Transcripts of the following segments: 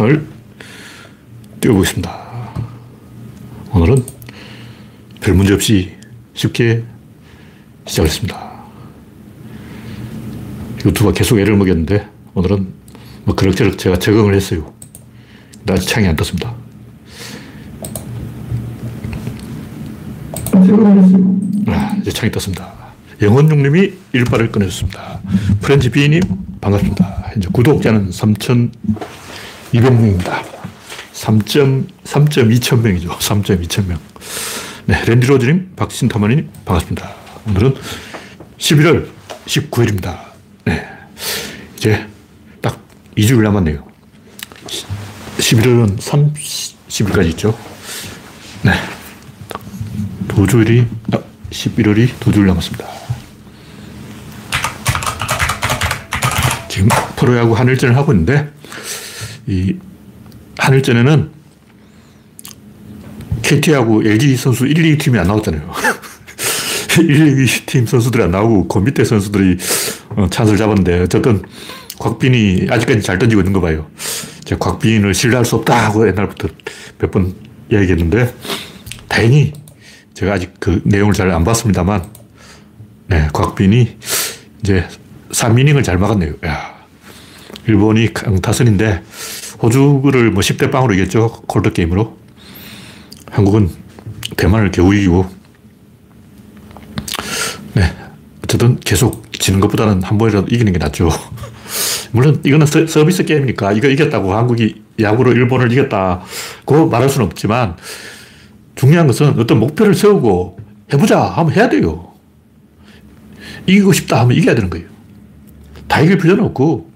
창을 띄워보겠습니다. 오늘은 별 문제 없이 쉽게 시작했습니다. 유튜브가 계속 애를 먹였는데 오늘은 뭐 그럭저럭 제가 적응을 했어요. 아직 창이 안 떴습니다. 아, 이제 창이 떴습니다. 영원용님이 일발을 꺼내줬습니다. 프렌치 비님 반갑습니다. 현재 구독자는 3,200명입니다. 3.2천 명이죠. 3.2천 명. 네, 랜디 로즈님, 박신타마님 반갑습니다. 오늘은 11월 19일입니다. 네, 이제 딱 2주일 남았네요. 11월은 30일까지 있죠. 네. 두 주일이, 11월이 두 주일 남았습니다. 지금 프로야구 한일전을 하고 있는데, 이 한일전에는 KT하고 LG 선수 1, 2 팀이 안 나왔잖아요. 1, 2팀 선수들이 안 나오고 그 밑에 선수들이 어, 찬스를 잡았는데 어쨌든 곽빈이 아직까지 잘 던지고 있는 거 봐요. 제가 곽빈을 신뢰할 수 없다 하고 옛날부터 몇 번 이야기했는데 다행히 제가 아직 그 내용을 잘 안 봤습니다만 네, 곽빈이 이제 3이닝을 잘 막았네요. 야, 일본이 강타선인데 호주를 뭐 10대 빵으로 이겼죠. 콜드 게임으로. 한국은 대만을 겨우 이기고. 네. 어쨌든 계속 지는 것보다는 한 번이라도 이기는 게 낫죠. 물론 이거는 서, 비스 게임이니까 이거 이겼다고 한국이 야구로 일본을 이겼다고 말할 수는 없지만 중요한 것은 어떤 목표를 세우고 해보자 하면 해야 돼요. 이기고 싶다 하면 이겨야 되는 거예요. 다 이길 필요는 없고, 음.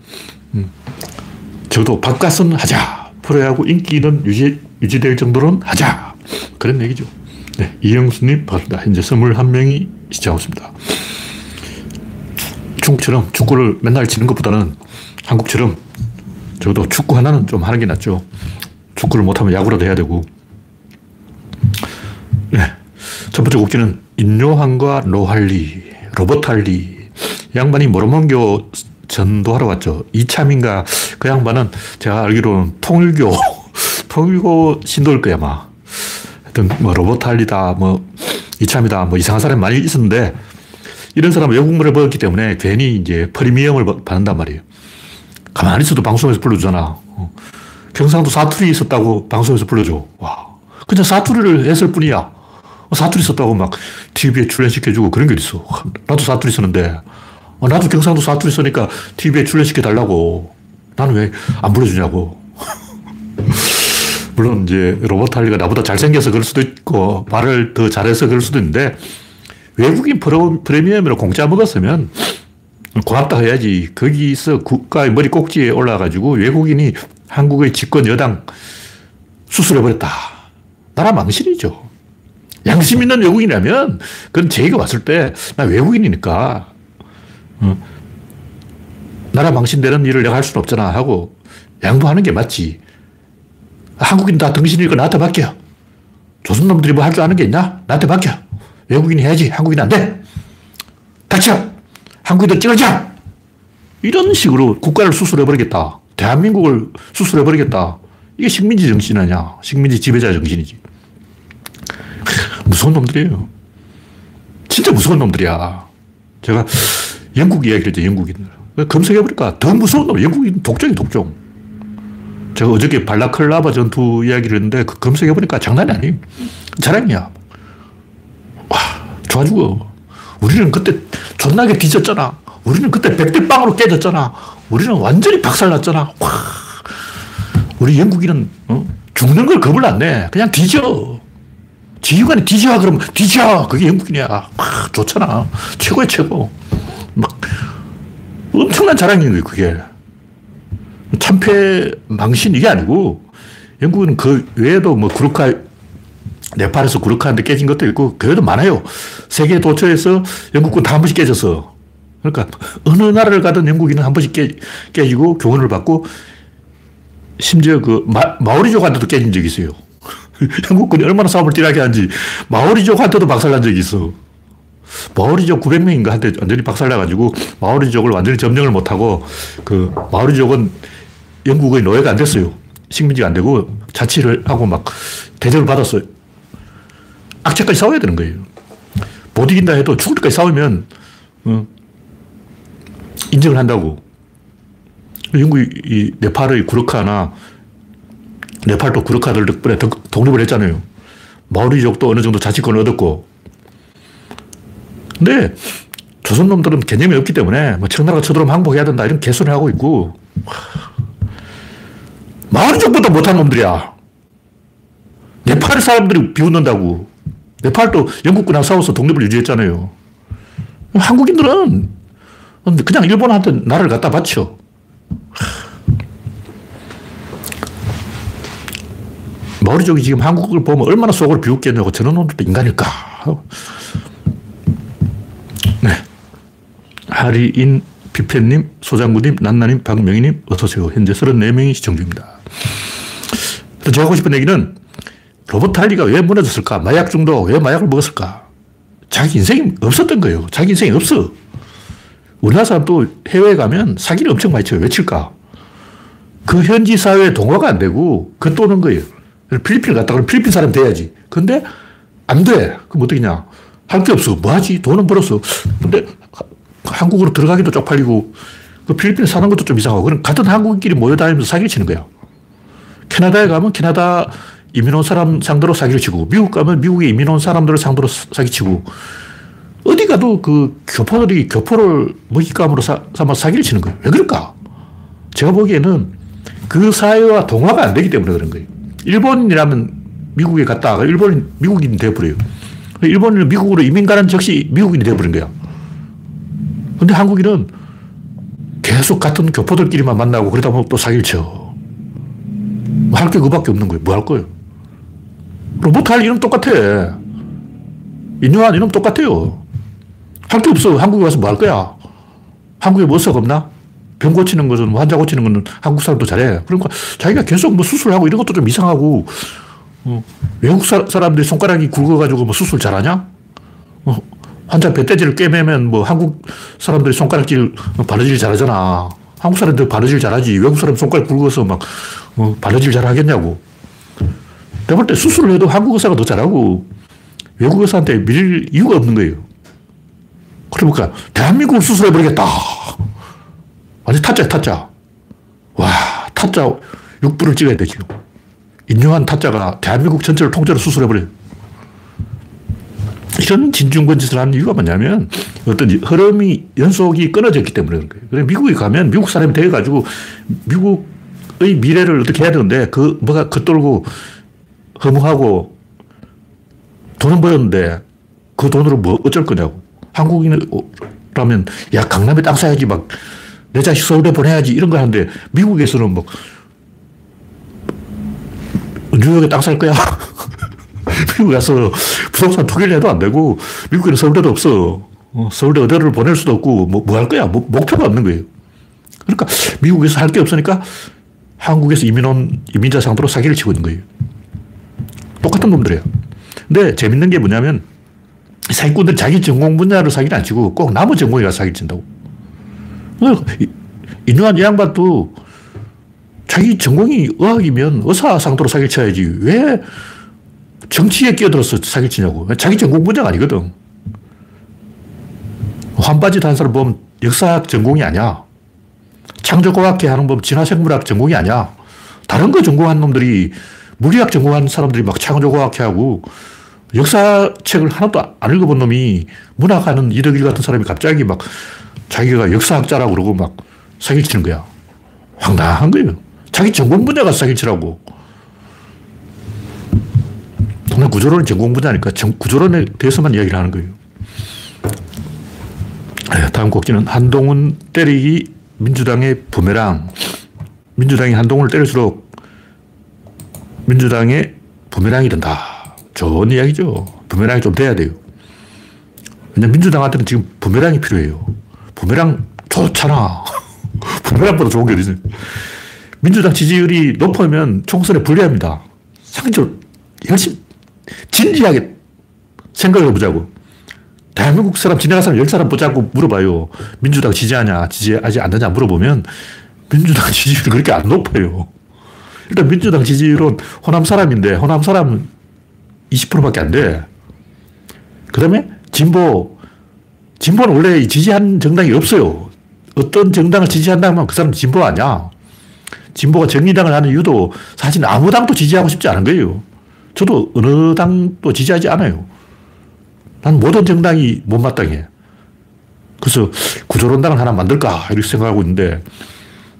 적어도 밥값은 하자. 프로야구 인기는 유지, 유지될 정도는 하자. 그런 얘기죠. 네, 이영수님 반갑습니다. 현재 21명이 시청하고 있습니다. 중국처럼 축구를 맨날 치는 것보다는 한국처럼 적어도 축구 하나는 좀 하는 게 낫죠. 축구를 못하면 야구라도 해야 되고. 네. 첫 번째 꼭지는 인요한과 노할리, 로버트 할리. 양반이 모로몬교 전도하러 왔죠. 이참인가 그 양반은 제가 알기로는 통일교, 통일교 신도일 거야, 아마. 하여튼 뭐 로버트 할리다, 뭐 이참이다, 뭐 이상한 사람이 많이 있었는데 이런 사람은 외국물을 먹었기 때문에 괜히 이제 프리미엄을 받는단 말이에요. 가만히 있어도 방송에서 불러주잖아. 어. 경상도 사투리 있었다고 방송에서 불러줘. 와. 그냥 사투리를 했을 뿐이야. 사투리 썼다고 막 TV에 출연시켜주고 그런 게 있어. 나도 사투리 썼는데 어, 나도 경상도 사투리 쓰니까 TV에 출연시켜 달라고. 나는 왜 안 불러주냐고. 물론 이제 로버트 할리가 나보다 잘생겨서 그럴 수도 있고 말을 더 잘해서 그럴 수도 있는데 외국인 프리미엄으로 공짜 먹었으면 고맙다 해야지. 거기서 국가의 머리 꼭지에 올라가지고 외국인이 한국의 집권 여당 수술해버렸다. 나라 망신이죠. 양심 있는 외국인이라면 그건 제의가 왔을 때 나 외국인이니까 어. 나라 망신되는 일을 내가 할 수는 없잖아 하고 양보하는 게 맞지. 한국인 다 등신이니까 나한테 맡겨. 조선놈들이 뭐 할 줄 아는 게 있나? 나한테 맡겨. 외국인이 해야지. 한국인 안 돼. 닥쳐. 한국인들 찌르자. 이런 식으로 국가를 수술해버리겠다. 대한민국을 수술해버리겠다. 이게 식민지 정신 아니야. 식민지 지배자 정신이지. 무서운 놈들이에요. 진짜 무서운 놈들이야. 제가 영국 이야기를 했죠, 영국인. 검색해보니까 더 무서운 놈, 영국인 독종이 독종. 제가 어저께 발라클라바 전투 이야기를 했는데 그 검색해보니까 장난이 아니에요. 자랑이야. 와, 좋아 죽어. 우리는 그때 존나게 뒤졌잖아. 우리는 그때 백대빵으로 깨졌잖아. 우리는 완전히 박살났잖아. 와. 우리 영국인은 어? 죽는 걸 겁을 안 내. 그냥 뒤져. 지휘관이 뒤져 그러면 뒤져. 그게 영국인이야. 와, 좋잖아. 최고의 최고. 막 엄청난 자랑인 거예요, 그게. 참패 망신 이게 아니고 영국은 그 외에도 뭐 구르카 네팔에서 구르카한테 깨진 것도 있고 그 외에도 많아요. 세계 도처에서 영국군 다 한 번씩 깨졌어. 그러니까 어느 나라를 가든 영국인은 한 번씩 깨, 깨지고 교훈을 받고 심지어 그 마, 마오리족한테도 깨진 적이 있어요. 영국군이 얼마나 싸움을 띠하게 한지 마오리족한테도 박살난 적이 있어. 마오리족 900명인가 한테 완전히 박살나가지고 마오리족을 완전히 점령을 못하고 그 마오리족은 영국의 노예가 안 됐어요. 식민지가 안 되고 자치를 하고 막 대접을 받았어요. 악착까지 싸워야 되는 거예요. 못 이긴다 해도 죽을 때까지 싸우면 어, 인정을 한다고. 영국이 이 네팔의 구르카나 네팔도 구르카들 덕분에 독립을 했잖아요. 마오리족도 어느 정도 자치권을 얻었고. 근데 조선 놈들은 개념이 없기 때문에 뭐 청나라가 쳐들어오면 항복해야 된다 이런 개소리를 하고 있고 마오리족보다 못한 놈들이야. 네팔 사람들이 비웃는다고. 네팔도 영국군하고 싸워서 독립을 유지했잖아요. 한국인들은 그냥 일본한테 나라를 갖다 바쳐. 마오리족이 지금 한국을 보면 얼마나 속을 비웃겠냐고 저런 놈들도 인간일까. 네. 하리인 피펜님, 소장구님, 난나님, 박명희님, 어서오세요. 현재 34명이 시청 중입니다. 제가 하고 싶은 얘기는 로버트 할리가 왜 무너졌을까? 마약 중독, 왜 마약을 먹었을까? 자기 인생이 없었던 거예요. 자기 인생이 없어. 우리나라 사람도 해외에 가면 사기를 엄청 많이 쳐요. 왜 칠까? 그 현지 사회에 동화가 안 되고 그 또는 거예요. 필리핀을 갔다 그러면 필리핀 사람 돼야지. 근데 안 돼. 그럼 어떡하냐. 할 게 없어. 뭐 하지? 돈은 벌었어. 근데 한국으로 들어가기도 쪽팔리고 그 필리핀에 사는 것도 좀 이상하고 그럼 같은 한국인끼리 모여다니면서 사기를 치는 거야. 캐나다에 가면 캐나다 이민 온 사람 상대로 사기를 치고 미국 가면 미국에 이민 온 사람들을 상대로 사기치고 어디 가도 그 교포들이 교포를 먹잇감으로 삼아 사기를 치는 거예요. 왜 그럴까? 제가 보기에는 그 사회와 동화가 안 되기 때문에 그런 거예요. 일본이라면 미국에 갔다가 일본인, 미국인이 되어버려요. 일본인은 미국으로 이민 가는 즉시 미국인이 되어버린 거야. 근데 한국인은 계속 같은 교포들끼리만 만나고 그러다 보면 또 사기를 쳐. 뭐 할게 그밖에 없는 거예요. 뭐 할 거예요? 로봇 할 이름 똑같아. 인류한 이름 똑같아요. 할 게 없어. 한국에 와서 뭐 할 거야? 한국에 뭐썩 없나? 병 고치는 것은, 뭐 환자 고치는 것은 한국 사람도 잘해. 그러니까 자기가 계속 뭐 수술하고 이런 것도 좀 이상하고, 어, 외국 사, 람들이 손가락이 굵어가지고 뭐 수술 잘하냐? 어, 환자 배때지를 꿰매면 뭐 한국 사람들이 손가락질, 바느질 잘하잖아. 한국 사람들 바느질 잘하지. 외국 사람 손가락 굵어서 막, 어, 바느질 잘하겠냐고. 내가 볼 때 수술을 해도 한국 의사가 더 잘하고 외국 의사한테 밀릴 이유가 없는 거예요. 그러니까 대한민국을 수술해버리겠다. 완전 타짜, 타짜. 와, 타짜 6분을 찍어야 돼, 지금. 인류한 타짜가 대한민국 전체를 통째로 수술해버려요. 이런 진중권 짓을 하는 이유가 뭐냐면 어떤 흐름이, 연속이 끊어졌기 때문에 그런 거예요. 그래 미국에 가면 미국 사람이 되어가지고 미국의 미래를 어떻게 해야 되는데 그 뭐가 겉돌고 허무하고 돈은 벌었는데 그 돈으로 뭐 어쩔 거냐고. 한국인이라면 야 강남에 땅 사야지 막 내 자식 서울에 보내야지 이런 거 하는데 미국에서는 뭐 뉴욕에 땅 살 거야. 미국 가서 부동산 투기를 해도 안 되고 미국에는 서울대도 없어. 어, 서울대 의대를 보낼 수도 없고 뭐, 뭐 할 거야. 뭐, 목표가 없는 거예요. 그러니까 미국에서 할 게 없으니까 한국에서 이민 온 이민자 상대로 사기를 치고 있는 거예요. 똑같은 놈들이에요. 근데 재밌는 게 뭐냐면 사기꾼들 자기 전공 분야를 사기를 안 치고 꼭 나무 전공에 가서 사기를 친다고. 인류한 이 양반도 자기 전공이 의학이면 의사 상도로 사기를 쳐야지. 왜 정치에 끼어들어서 사기를 치냐고. 자기 전공 분야가 아니거든. 환바지 단 사람 보면 역사학 전공이 아니야. 창조과학회 하는 법 진화생물학 전공이 아니야. 다른 거 전공한 놈들이 물리학 전공한 사람들이 막 창조과학회 하고 역사책을 하나도 안 읽어본 놈이 문학하는 이덕일 같은 사람이 갑자기 막 자기가 역사학자라고 그러고 막 사기치는 거야. 황당한 거예요. 자기 전공 분야가 사기치라고. 동네 구조론은 전공 분야니까 구조론에 대해서만 이야기를 하는 거예요. 네, 다음 곡지는 한동훈 때리기 민주당의 부메랑. 민주당이 한동훈을 때릴수록 민주당의 부메랑이 된다. 좋은 이야기죠. 부메랑이 좀 돼야 돼요. 왜냐면 민주당한테는 지금 부메랑이 필요해요. 부메랑 좋잖아. 부메랑보다 좋은 게 어디있어요. 민주당 지지율이 높으면 총선에 불리합니다. 상적으로 열심히, 진지하게 생각을 해보자고. 대한민국 사람, 지나간 사람 열 사람 보자고 물어봐요. 민주당 지지하냐, 지지하지 않느냐 물어보면 민주당 지지율이 그렇게 안 높아요. 일단 민주당 지지율은 호남 사람인데 호남 사람은 20%밖에 안 돼. 그 다음에 진보. 진보는 원래 지지한 정당이 없어요. 어떤 정당을 지지한다면 그 사람은 진보 아니야. 진보가 정의당을 하는 이유도 사실 아무 당도 지지하고 싶지 않은 거예요. 저도 어느 당도 지지하지 않아요. 난 모든 정당이 못마땅해. 그래서 구조론당을 하나 만들까 이렇게 생각하고 있는데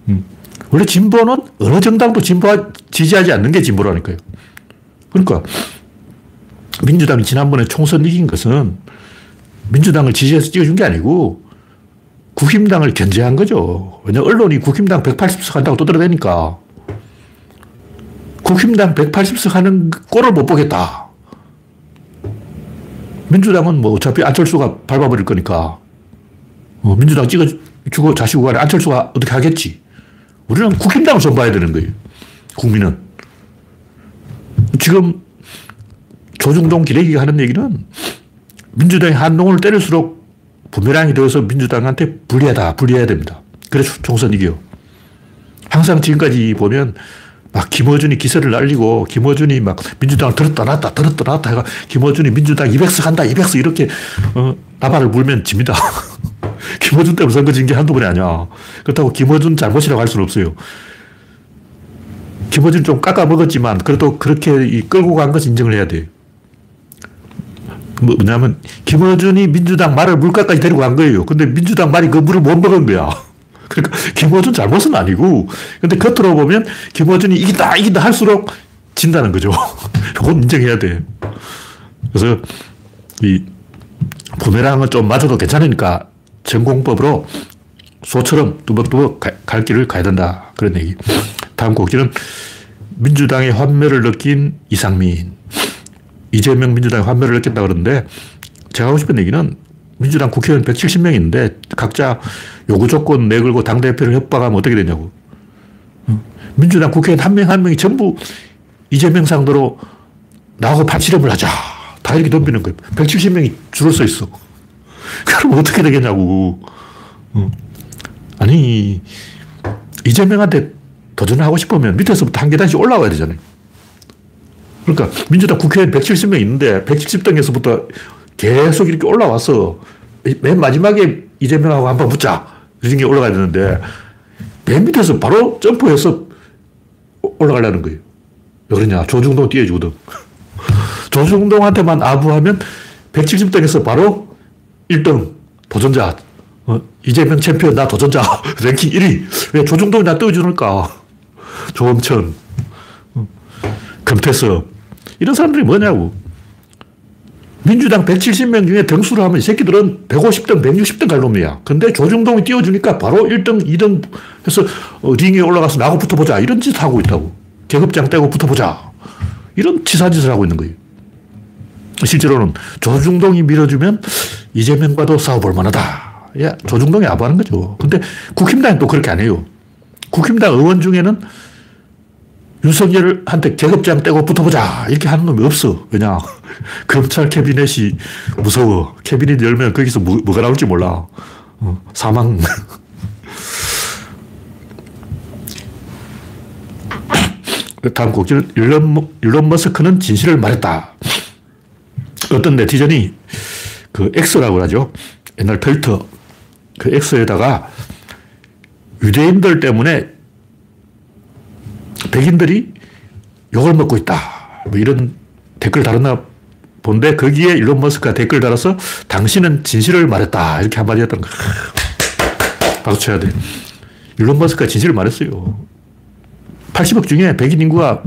음. 원래 진보는 어느 정당도 진보 지지하지 않는 게 진보라니까요. 그러니까 민주당이 지난번에 총선 이긴 것은 민주당을 지지해서 찍어준 게 아니고 국힘당을 견제한 거죠. 왜냐 언론이 국힘당 180석 한다고 떠들어대니까 국힘당 180석 하는 꼴을 못 보겠다. 민주당은 뭐 어차피 안철수가 밟아버릴 거니까 어, 민주당 찍어주고 자시고 간에 안철수가 어떻게 하겠지. 우리는 국힘당을 선봐야 되는 거예요. 국민은. 지금 조중동 기레기가 하는 얘기는 민주당이 한동훈을 때릴수록 부메랑이 되어서 민주당한테 불리하다, 불리해야 됩니다. 그래서 총선 이겨. 항상 지금까지 보면 막 김어준이 기세를 날리고 김어준이 막 민주당을 들었다 놨다 들었다 놨다 해가 김어준이 민주당 200석 한다 200석 이렇게 어, 나발을 불면 집니다. 김어준 때문에 선거 진 게 한두 번이 아니야. 그렇다고 김어준 잘못이라고 할 수는 없어요. 김어준 좀 깎아 먹었지만 그래도 그렇게 끌고 간 것은 인정을 해야 돼. 뭐, 뭐냐면 김어준이 민주당 말을 물가까지 데리고 간 거예요. 근데 민주당 말이 그 물을 못 먹은 거야. 그러니까 김어준 잘못은 아니고 근데 겉으로 보면 김어준이 이긴다 이긴다 할수록 진다는 거죠. 그건 인정해야 돼. 그래서 이 부메랑은 좀 맞아도 괜찮으니까 전공법으로 소처럼 뚜벅뚜벅 갈 길을 가야 된다. 그런 얘기. 다음 곡지는 민주당의 환멸을 느낀 이상민. 이재명 민주당의 환멸을 느낀다 그러는데 제가 하고 싶은 얘기는 민주당 국회의원 170명 있는데 각자 요구 조건 내걸고 당대표를 협박하면 어떻게 되냐고. 민주당 국회의원 한 명 한 명이 전부 이재명 상대로 나하고 판치름을 하자. 다 이렇게 덤비는 거예요. 170명이 줄을 서 있어. 그럼 어떻게 되겠냐고. 아니, 이재명한테 도전을 하고 싶으면 밑에서부터 한 계단씩 올라와야 되잖아요. 그러니까 민주당 국회의원 170명 있는데 170등에서부터 계속 이렇게 올라와서 맨 마지막에 이재명하고 한번 붙자. 이런 게 올라가야 되는데 맨 밑에서 바로 점프해서 올라가려는 거예요. 왜 그러냐. 조중동 띄워주거든. 조중동한테만 아부하면 170등에서 바로 1등 도전자. 어, 이재명 챔피언 나 도전자. 랭킹 1위. 왜 조중동이 나 띄워주니까. 조험천. 어, 금태섭. 이런 사람들이 뭐냐고. 민주당 170명 중에 등수를 하면 이 새끼들은 150등, 160등 갈 놈이야. 근데 조중동이 띄워주니까 바로 1등, 2등 해서 어, 링에 올라가서 나하고 붙어보자. 이런 짓 하고 있다고. 계급장 떼고 붙어보자. 이런 치사짓을 하고 있는 거예요. 실제로는 조중동이 밀어주면 이재명과도 싸워볼 만하다. 야, 조중동이 아부하는 거죠. 근데 국힘당은 또 그렇게 안 해요. 국힘당 의원 중에는 윤석열한테 계급장 떼고 붙어보자. 이렇게 하는 놈이 없어. 왜냐. 검찰 캐비넷이 무서워. 캐비넷 열면 거기서 뭐, 가 나올지 몰라. 어, 사망. 다음 곡지는 일론, 일론 머스크는 진실을 말했다. 어떤 네티즌이 그 X라고 하죠. 옛날 트위터 그 X에다가 유대인들 때문에 백인들이 욕을 먹고 있다. 뭐 이런 댓글 달았나 본데 거기에 일론 머스크가 댓글 달아서 당신은 진실을 말했다. 이렇게 한마디 했던 거. 박수 쳐야 돼. 일론 머스크가 진실을 말했어요. 80억 중에 백인 인구가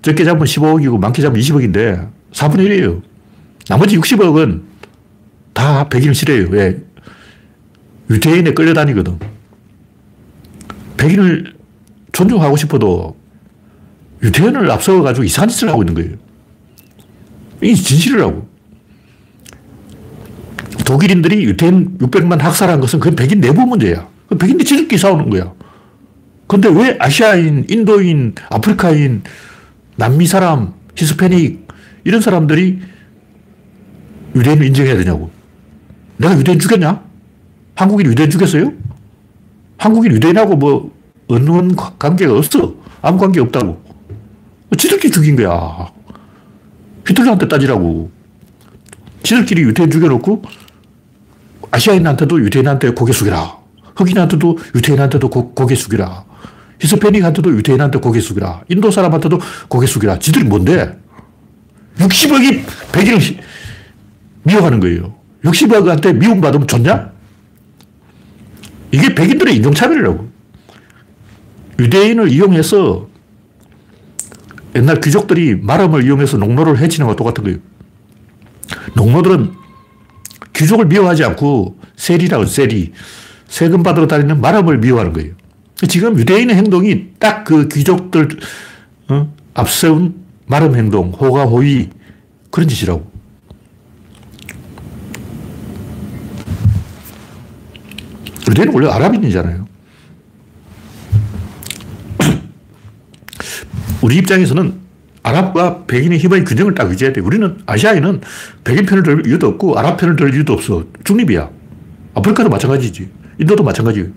적게 잡으면 15억이고 많게 잡으면 20억인데 4분의 1이에요. 나머지 60억은 다 백인을 싫어해요. 왜? 유태인에 끌려다니거든. 백인을 존중하고 싶어도 유태인을 앞서가지고 이상한 짓을 하고 있는 거예요. 이 진실이라고. 독일인들이 유태인 600만 학살한 것은 그건 백인 내부 문제야. 백인들이 지들끼리 싸우는 거야. 근데 왜 아시아인, 인도인, 아프리카인, 남미 사람, 히스패닉, 이런 사람들이 유대인을 인정해야 되냐고. 내가 유대인 죽였냐? 한국인 유대인 죽였어요? 한국인 유대인하고 뭐 은원 관계가 없어. 아무 관계 없다고. 지들끼리 죽인 거야. 히틀러한테 따지라고. 지들끼리 유태인 죽여놓고 아시아인한테도 유태인한테 고개 숙이라. 흑인한테도 유태인한테도 고, 고개 숙이라. 히스패닉한테도 유태인한테 고개 숙이라. 인도 사람한테도 고개 숙이라. 지들이 뭔데? 60억이 백인을 미워하는 거예요. 60억한테 미움받으면 좋냐? 이게 백인들의 인종차별이라고. 유대인을 이용해서 옛날 귀족들이 마름을 이용해서 농노를 해치는 것과 똑같은 거예요. 농노들은 귀족을 미워하지 않고 세리라고 세리. 세금 받으러 다니는 마름을 미워하는 거예요. 지금 유대인의 행동이 딱 그 귀족들 어? 앞세운 마름 행동, 호가 호위 그런 짓이라고. 유대인은 원래 아랍인이잖아요. 우리 입장에서는 아랍과 백인의 힘의 균형을 딱 유지해야 돼. 우리는 아시아인은 백인 편을 들 이유도 없고 아랍 편을 들 이유도 없어. 중립이야. 아프리카도 마찬가지지. 인도도 마찬가지고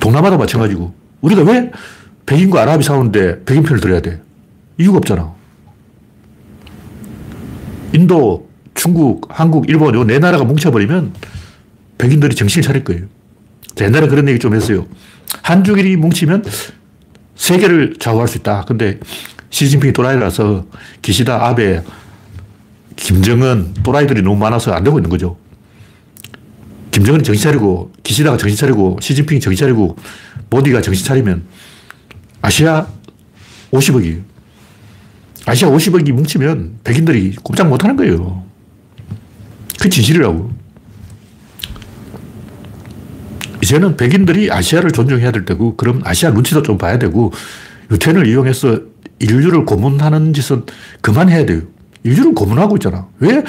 동남아도 마찬가지고. 우리가 왜 백인과 아랍이 싸우는데 백인 편을 들어야 돼? 이유가 없잖아. 인도, 중국, 한국, 일본 요 네 나라가 뭉쳐버리면 백인들이 정신을 차릴 거예요. 옛날에 그런 얘기 좀 했어요. 한중일이 뭉치면 세계를 좌우할 수 있다. 근데 시진핑이 또라이라서 기시다, 아베, 김정은, 또라이들이 너무 많아서 안 되고 있는 거죠. 김정은이 정신 차리고, 기시다가 정신 차리고, 시진핑이 정신 차리고, 모디가 정신 차리면 아시아 50억이에요. 아시아 50억이 뭉치면 백인들이 꼼짝 못 하는 거예요. 그 진실이라고. 이제는 백인들이 아시아를 존중해야 될 때고, 그럼 아시아 눈치도 좀 봐야 되고, 유태인을 이용해서 인류를 고문하는 짓은 그만해야 돼요. 인류를 고문하고 있잖아. 왜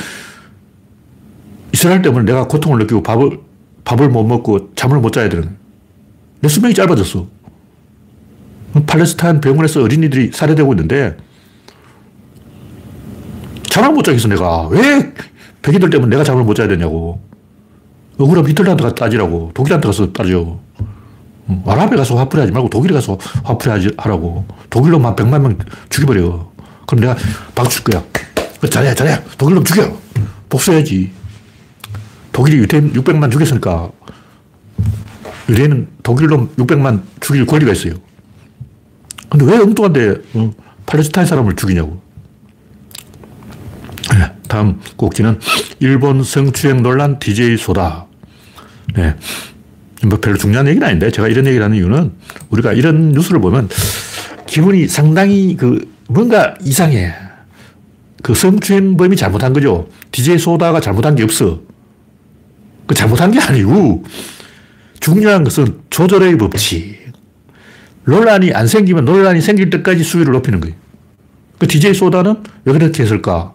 이스라엘 때문에 내가 고통을 느끼고 밥을, 밥을 못 먹고 잠을 못 자야 되는 내 수명이 짧아졌어. 팔레스타인 병원에서 어린이들이 살해되고 있는데, 잠을 못 자겠어, 내가. 왜 백인들 때문에 내가 잠을 못 자야 되냐고. 억울하면 히틀러한테 가서 따지라고. 독일한테 가서 따져. 아랍에 가서 화풀이 하지 말고 독일에 가서 화풀이 하라고. 독일로만 100만 명 죽여버려. 그럼 내가 박수 줄 거야. 잘해, 잘해. 독일로 죽여. 복수해야지. 독일이 유태인 600만 죽였으니까 유대인은 독일로 600만 죽일 권리가 있어요. 근데 왜 엉뚱한데 어, 팔레스타인 사람을 죽이냐고. 네, 다음 꼭지는 일본 성추행 논란 DJ 소다. 네. 뭐 별로 중요한 얘기는 아닌데 제가 이런 얘기를 하는 이유는 우리가 이런 뉴스를 보면 기분이 상당히 그 뭔가 이상해. 그 성추행범이 잘못한 거죠. DJ 소다가 잘못한 게 없어. 그 잘못한 게 아니고 중요한 것은 조절의 법칙. 논란이 안 생기면 논란이 생길 때까지 수위를 높이는 거예요. 그 DJ 소다는 왜 그렇게 했을까?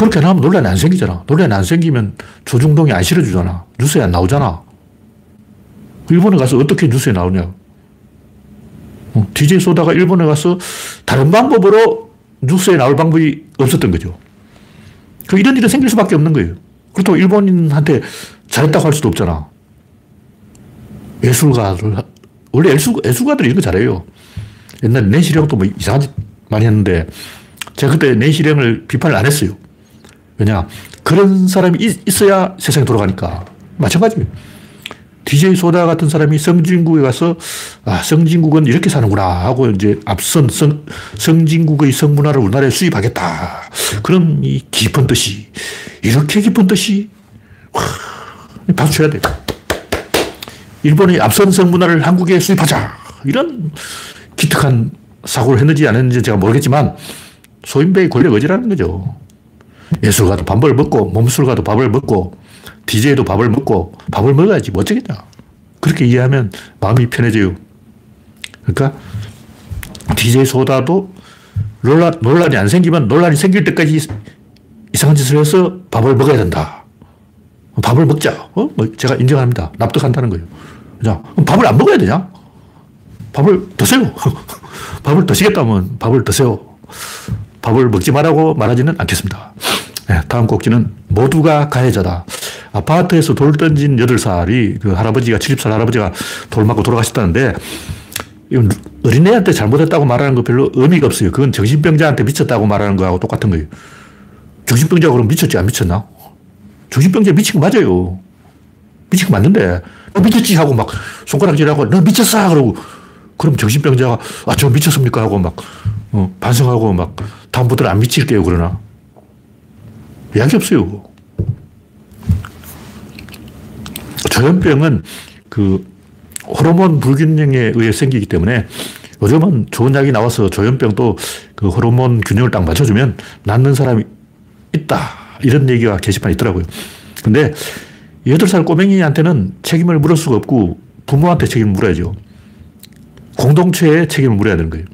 그렇게 하면 논란이 안 생기잖아. 논란이 안 생기면 조중동이 안 실어주잖아. 뉴스에 안 나오잖아. 일본에 가서 어떻게 뉴스에 나오냐. DJ 어, 소다가 일본에 가서 다른 방법으로 뉴스에 나올 방법이 없었던 거죠. 그 이런 일이 생길 수밖에 없는 거예요. 그렇다고 일본인한테 잘했다고 할 수도 없잖아. 예술가들, 원래 예술, 예술가들이 이런 거 잘해요. 옛날 내시령도 뭐 이상한 짓 많이 했는데, 제가 그때 내시령을 비판을 안 했어요. 왜냐, 그런 사람이 있 어야 세상이 돌아가니까. 마찬가지예요. DJ 소다 같은 사람이 성진국에 가서, 아, 성진국은 이렇게 사는구나 하고 이제 앞선 성, 성진국의 성문화를 우리나라에 수입하겠다. 그런 이 깊은 뜻이, 이렇게 깊은 뜻이, 와, 박수 쳐야 돼. 일본의 앞선 성문화를 한국에 수입하자. 이런 기특한 사고를 했는지 안 했는지 제가 모르겠지만, 소인배의 권력 의지라는 거죠. 예술가도 밥을 먹고, 몸술가도 밥을 먹고, DJ도 밥을 먹고, 밥을 먹어야지. 뭐 어쩌겠냐. 그렇게 이해하면 마음이 편해져요. 그러니까, DJ 소다도 논란, 논란이 안 생기면 논란이 생길 때까지 이상한 짓을 해서 밥을 먹어야 된다. 밥을 먹자. 어? 뭐 제가 인정합니다. 납득한다는 거예요. 자, 밥을 안 먹어야 되냐? 밥을 드세요. 밥을 드시겠다면 밥을 드세요. 밥을 먹지 말라고 말하지는 않겠습니다. 네, 다음 꼭지는 모두가 가해자다. 아파트에서 돌 던진 8살이 그 할아버지가 70살 할아버지가 돌 맞고 돌아가셨다는데 어린애한테 잘못했다고 말하는 거 별로 의미가 없어요. 그건 정신병자한테 미쳤다고 말하는 거하고 똑같은 거예요. 정신병자가 그럼 미쳤지 안 미쳤나? 정신병자 미친 거 맞아요. 미친 거 맞는데 너 미쳤지 하고 막 손가락질하고 너 미쳤어 그러고 그럼 정신병자가 아 저 미쳤습니까 하고 막 어, 반성하고 막 다음부터는 안 미칠게요 그러나 이야기 없어요. 조현병은 그 호르몬 불균형에 의해 생기기 때문에 요즘은 좋은 약이 나와서 조현병도 그 호르몬 균형을 딱 맞춰주면 낫는 사람이 있다. 이런 얘기가 게시판에 있더라고요. 근데 8살 꼬맹이한테는 책임을 물을 수가 없고 부모한테 책임을 물어야죠. 공동체에 책임을 물어야 되는 거예요.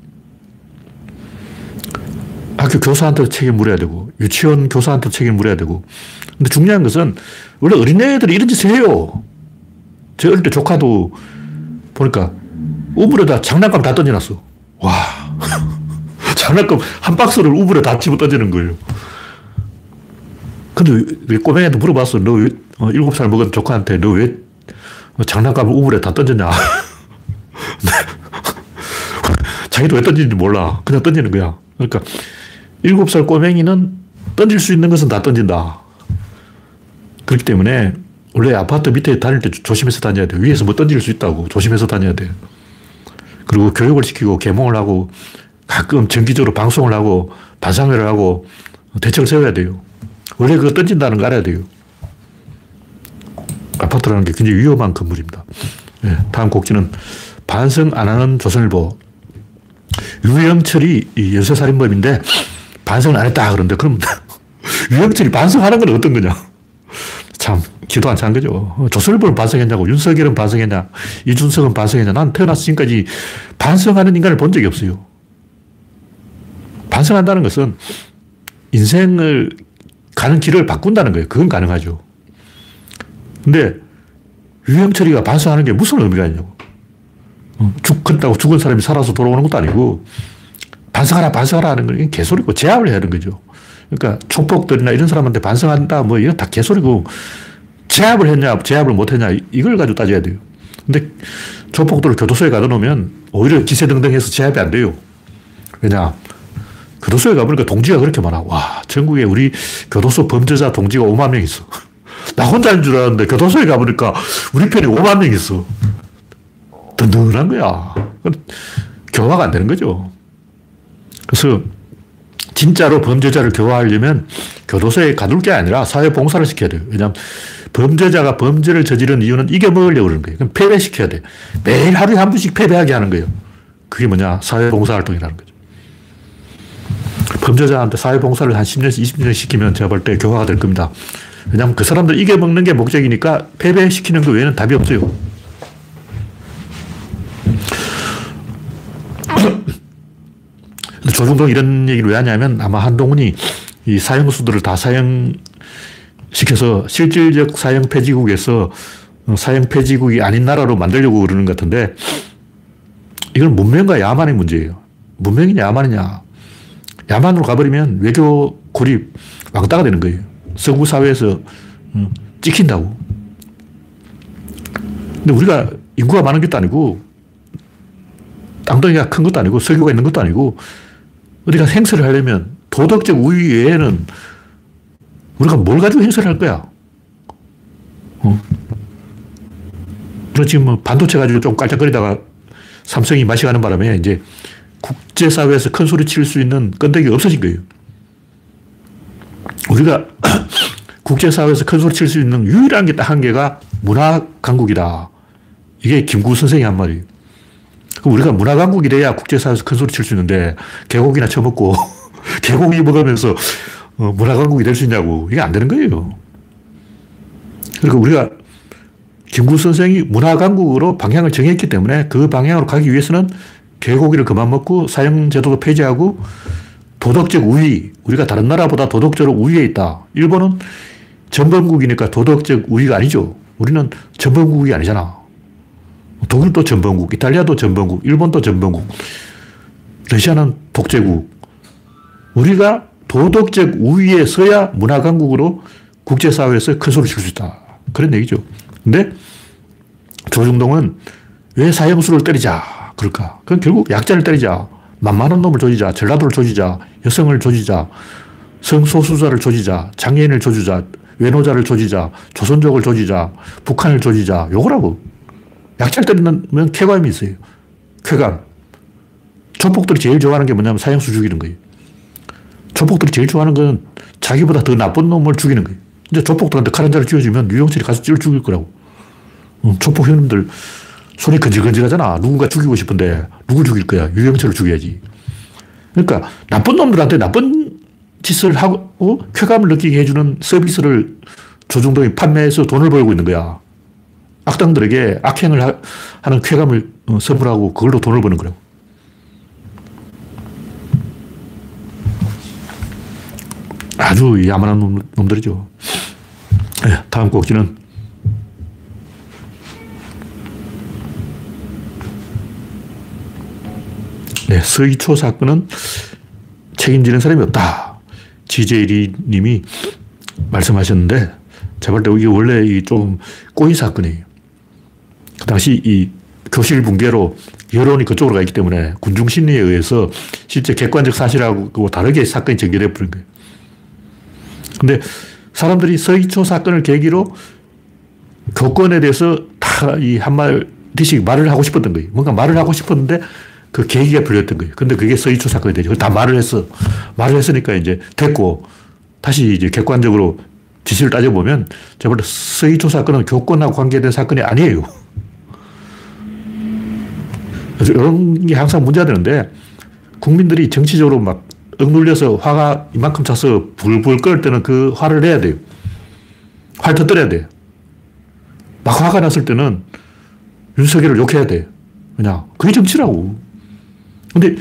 학교 교사한테 책임을 물어야 되고, 유치원 교사한테 책임을 물어야 되고. 근데 중요한 것은 원래 어린애들이 이런 짓을 해요. 제 어릴 때 조카도 보니까 우물에다 장난감 다 던져놨어. 와. 장난감 한 박스를 우물에 다 집어 던지는 거예요. 근데 왜 꼬맹이한테 물어봤어. 너 왜, 어, 7살 먹은 조카한테 너 왜 장난감을 우물에 다 던졌냐. 자기도 왜 던지는지 몰라. 그냥 던지는 거야. 그러니까 7살 꼬맹이는 던질 수 있는 것은 다 던진다. 그렇기 때문에 원래 아파트 밑에 다닐 때 조심해서 다녀야 돼. 위에서 뭐 던질 수 있다고. 조심해서 다녀야 돼. 그리고 교육을 시키고 개몽을 하고 가끔 정기적으로 방송을 하고 반상회를 하고 대책을 세워야 돼요. 원래 그거 던진다는 거 알아야 돼요. 아파트라는 게 굉장히 위험한 건물입니다. 네, 다음 곡지는 반성 안 하는 조선일보. 유영철이 연쇄살인범인데 반성을 안 했다 그런데 그럼 유영철이 반성하는 건 어떤 거냐? 참 기도 안 차는 거죠. 조선일보는 반성했냐고, 윤석열은 반성했냐, 이준석은 반성했냐. 난 태어나서 지금까지 반성하는 인간을 본 적이 없어요. 반성한다는 것은 인생을 가는 길을 바꾼다는 거예요. 그건 가능하죠. 근데 유영철이가 반성하는 게 무슨 의미가 있냐고. 어, 죽겠다고 죽은 사람이 살아서 돌아오는 것도 아니고 반성하라, 반성하라 하는 건 개소리고 제압을 해야 하는 거죠. 그러니까 총폭들이나 이런 사람한테 반성한다, 뭐 이건 다 개소리고 제압을 했냐, 제압을 못 했냐, 이걸 가지고 따져야 돼요. 근데 조폭들을 교도소에 가둬 놓으면 오히려 기세등등해서 제압이 안 돼요. 왜냐, 교도소에 가보니까 동지가 그렇게 많아. 와, 전국에 우리 교도소 범죄자 동지가 5만 명 있어. 나 혼자인 줄 알았는데 교도소에 가보니까 우리 편이 5만 명 있어. 든든한 거야. 교화가 안 되는 거죠. 그래서 진짜로 범죄자를 교화하려면 교도소에 가둘 게 아니라 사회 봉사를 시켜야 돼요. 왜냐하면 범죄자가 범죄를 저지른 이유는 이겨먹으려고 그러는 거예요. 그럼 패배시켜야 돼. 매일 하루에 한 번씩 패배하게 하는 거예요. 그게 뭐냐? 사회 봉사활동이라는 거죠. 범죄자한테 사회 봉사를 한 10년씩, 20년 시키면 제가 볼 때 교화가 될 겁니다. 왜냐하면 그 사람들 이겨먹는 게 목적이니까 패배시키는 거 외에는 답이 없어요. 조중동 이런 얘기를 왜 하냐면 아마 한동훈이 이 사형수들을 다 사형시켜서 실질적 사형 폐지국에서 사형 폐지국이 아닌 나라로 만들려고 그러는 것 같은데 이건 문명과 야만의 문제예요. 문명이냐 야만이냐. 야만으로 가버리면 외교 고립 왕따가 되는 거예요. 서구 사회에서 음, 찍힌다고. 근데 우리가 인구가 많은 것도 아니고 땅덩이가 큰 것도 아니고 석유가 있는 것도 아니고 우리가 행사를 하려면 도덕적 우위 외에는 우리가 뭘 가지고 행사를 할 거야? 어? 우리 지금 뭐 반도체 가지고 좀 깔짝거리다가 삼성이 마시 가는 바람에 이제 국제사회에서 큰 소리 칠 수 있는 끈덕이 없어진 거예요. 우리가 국제사회에서 큰 소리 칠 수 있는 유일한 게 딱 한 개가 문화 강국이다. 이게 김구 선생이 한 말이에요. 우리가 문화 강국이래야 국제사회에서 큰 소리 칠 수 있는데 개고기나 처먹고 개고기 먹으면서 어, 문화 강국이 될 수 있냐고. 이게 안 되는 거예요. 그러니까 우리가 김구 선생이 문화 강국으로 방향을 정했기 때문에 그 방향으로 가기 위해서는 개고기를 그만 먹고 사형제도도 폐지하고 도덕적 우위, 우리가 다른 나라보다 도덕적으로 우위에 있다. 일본은 전범국이니까 도덕적 우위가 아니죠. 우리는 전범국이 아니잖아. 독일도 전범국, 이탈리아도 전범국, 일본도 전범국, 러시아는 독재국. 우리가 도덕적 우위에 서야 문화강국으로 국제사회에서 큰 소리 칠수 있다. 그런 얘기죠. 근데 조중동은 왜 사형수를 때리자 그럴까? 그건 결국 약자를 때리자. 만만한 놈을 조지자. 전라도를 조지자. 여성을 조지자. 성소수자를 조지자. 장애인을 조지자. 외노자를 조지자. 조선족을 조지자. 북한을 조지자. 요거라고. 약자를 때리면 쾌감이 있어요. 쾌감. 조폭들이 제일 좋아하는 게 뭐냐면 사형수 죽이는 거예요. 조폭들이 제일 좋아하는 건 자기보다 더 나쁜 놈을 죽이는 거예요. 이제 조폭들한테 칼 한 자를 쥐어주면 유영철이 가서 찔 죽일 거라고. 음, 조폭 형님들 손이 건질건질하잖아. 누군가 죽이고 싶은데 누굴 죽일 거야? 유영철을 죽여야지. 그러니까 나쁜 놈들한테 나쁜 짓을 하고 쾌감을 느끼게 해주는 서비스를 조중동이 판매해서 돈을 벌고 있는 거야. 악당들에게 악행을 하, 는 쾌감을 어, 선물하고 그걸로 돈을 버는 거라고. 아주 야만한 놈들이죠. 네, 다음 꼭지는 네, 서희초 사건은 책임지는 사람이 없다. 지제리 님이 말씀하셨는데, 볼때 이게 원래 좀 꼬인 사건이에요. 그 당시 이 교실 붕괴로 여론이 그쪽으로 가 있기 때문에 군중 심리에 의해서 실제 객관적 사실하고 다르게 사건이 전개돼 버린 거예요. 근데 사람들이 서희초 사건을 계기로 교권에 대해서 다 이 한마디씩 말을 하고 싶었던 거예요. 뭔가 말을 하고 싶었는데 그 계기가 풀렸던 거예요. 근데 그게 서희초 사건이 되죠. 다 말을 했어. 말을 했으니까 이제 됐고 다시 이제 객관적으로 지시를 따져보면 제가 서희초 사건은 교권하고 관계된 사건이 아니에요. 이런 게 항상 문제가 되는데 국민들이 정치적으로 막 억눌려서 화가 이만큼 차서 불불 끓을 때는 그 화를 내야 돼요. 활 터뜨려야 돼. 막 화가 났을 때는 윤석열을 욕해야 돼. 그냥. 그게 정치라고. 근데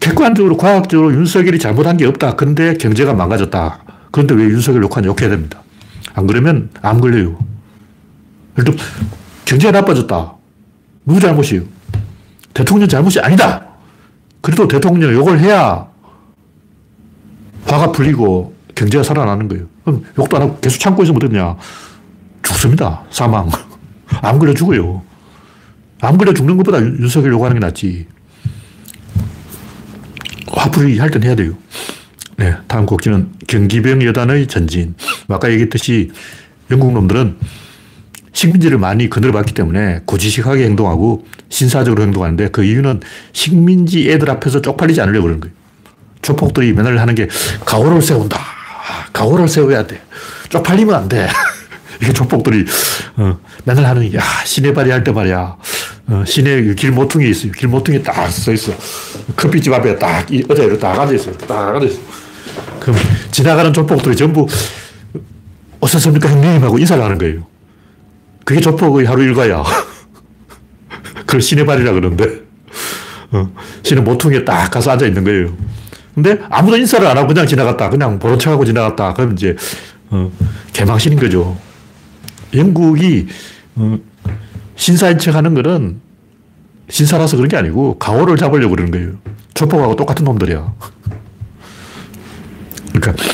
객관적으로 과학적으로 윤석열이 잘못한 게 없다. 근데 경제가 망가졌다. 그런데 왜 윤석열 욕하냐 욕해야 됩니다. 안 그러면 암 걸려요. 예를 경제가 나빠졌다. 누구 잘못이에요? 대통령 잘못이 아니다. 그래도 대통령 욕을 해야 화가 풀리고 경제가 살아나는 거예요. 그럼 욕도 안 하고 계속 참고 있으면 어떠냐. 죽습니다. 사망. 암 걸려 죽어요. 암 걸려 죽는 것보다 윤석열 욕하는 게 낫지. 화풀이 할 땐 해야 돼요. 네, 다음 곡지는 경기병 여단의 전진. 아까 얘기했듯이 영국 놈들은 식민지를 많이 거들어봤기 때문에 고지식하게 행동하고 신사적으로 행동하는데 그 이유는 식민지 애들 앞에서 쪽팔리지 않으려고 그러는 거예요. 조폭들이 맨날 하는 게 가오를 세운다. 가오를 세워야 돼. 쪽팔리면 안 돼. 이게 조폭들이 어, 맨날 하는 야 시내발이 할때 말이야. 어, 시내 그길 모퉁이 있어요. 길 모퉁이 딱 서 있어. 커피집 앞에 딱 의자에 딱 앉아 있어요. 딱 앉아 있어. 그럼 지나가는 조폭들이 전부 어떻습니까 형님 하고 인사를 하는 거예요. 그게 조폭의 하루 일과야. 그걸 시내발이라 그러는데 어, 시내 모퉁이에 딱 가서 앉아 있는 거예요. 근데 아무도 인사를 안 하고 그냥 지나갔다. 그냥 보는 척하고 지나갔다. 그럼 이제, 어, 개망신인 거죠. 영국이, 어, 신사인 척 하는 거는 신사라서 그런 게 아니고 가오를 잡으려고 그러는 거예요. 조폭하고 똑같은 놈들이야. 그러니까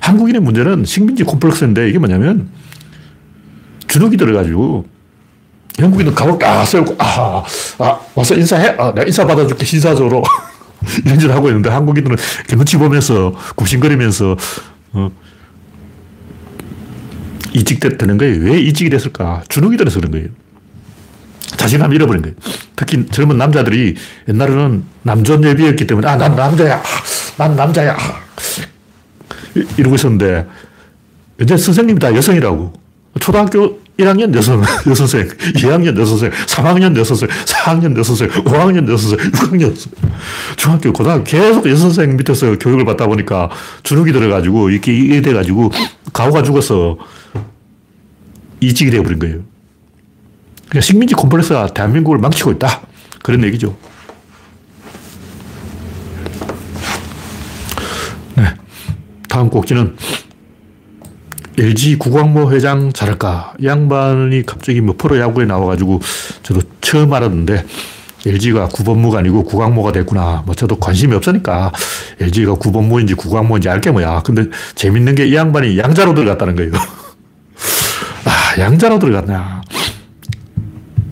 한국인의 문제는 식민지 콤플렉스인데 이게 뭐냐면 주눅이 들어가지고 영국인은 가오를 딱 세우고 아, 아, 와서 인사해? 아, 내가 인사 받아줄게, 신사적으로. 이런 짓을 하고 있는데 한국인들은 눈치 보면서 굽신거리면서 어, 이직되는 거예요. 왜 이직이 됐을까? 주눅이 들어서 그런 거예요. 자신감 잃어버린 거예요. 특히 젊은 남자들이 옛날에는 남존 예비였기 때문에 아, 난 남자야. 난 남자야. 이러고 있었는데 이제 선생님이 다 여성이라고. 초등학교 1학년 여성, 여선생, 2학년 여선생, 3학년 여선생, 4학년 여선생, 5학년 여선생, 6학년 여선생. 중학교, 고등학교 계속 여선생 밑에서 교육을 받다 보니까 주눅이 들어가지고 이렇게 이게 돼가지고 가오가 죽어서 이직이 돼버린 거예요. 그러니까 식민지 콤플렉스가 대한민국을 망치고 있다. 그런 얘기죠. 네. 다음 꼭지는 LG 구광모 회장 잘할까? 이 양반이 갑자기 뭐 프로 야구에 나와가지고 저도 처음 알았는데 LG가 구본무가 아니고 구광모가 됐구나. 뭐 저도 관심이 없으니까 LG가 구본무인지 구광모인지 알게 뭐야. 근데 재밌는 게 이 양반이 양자로 들어갔다는 거예요. 아, 양자로 들어갔냐.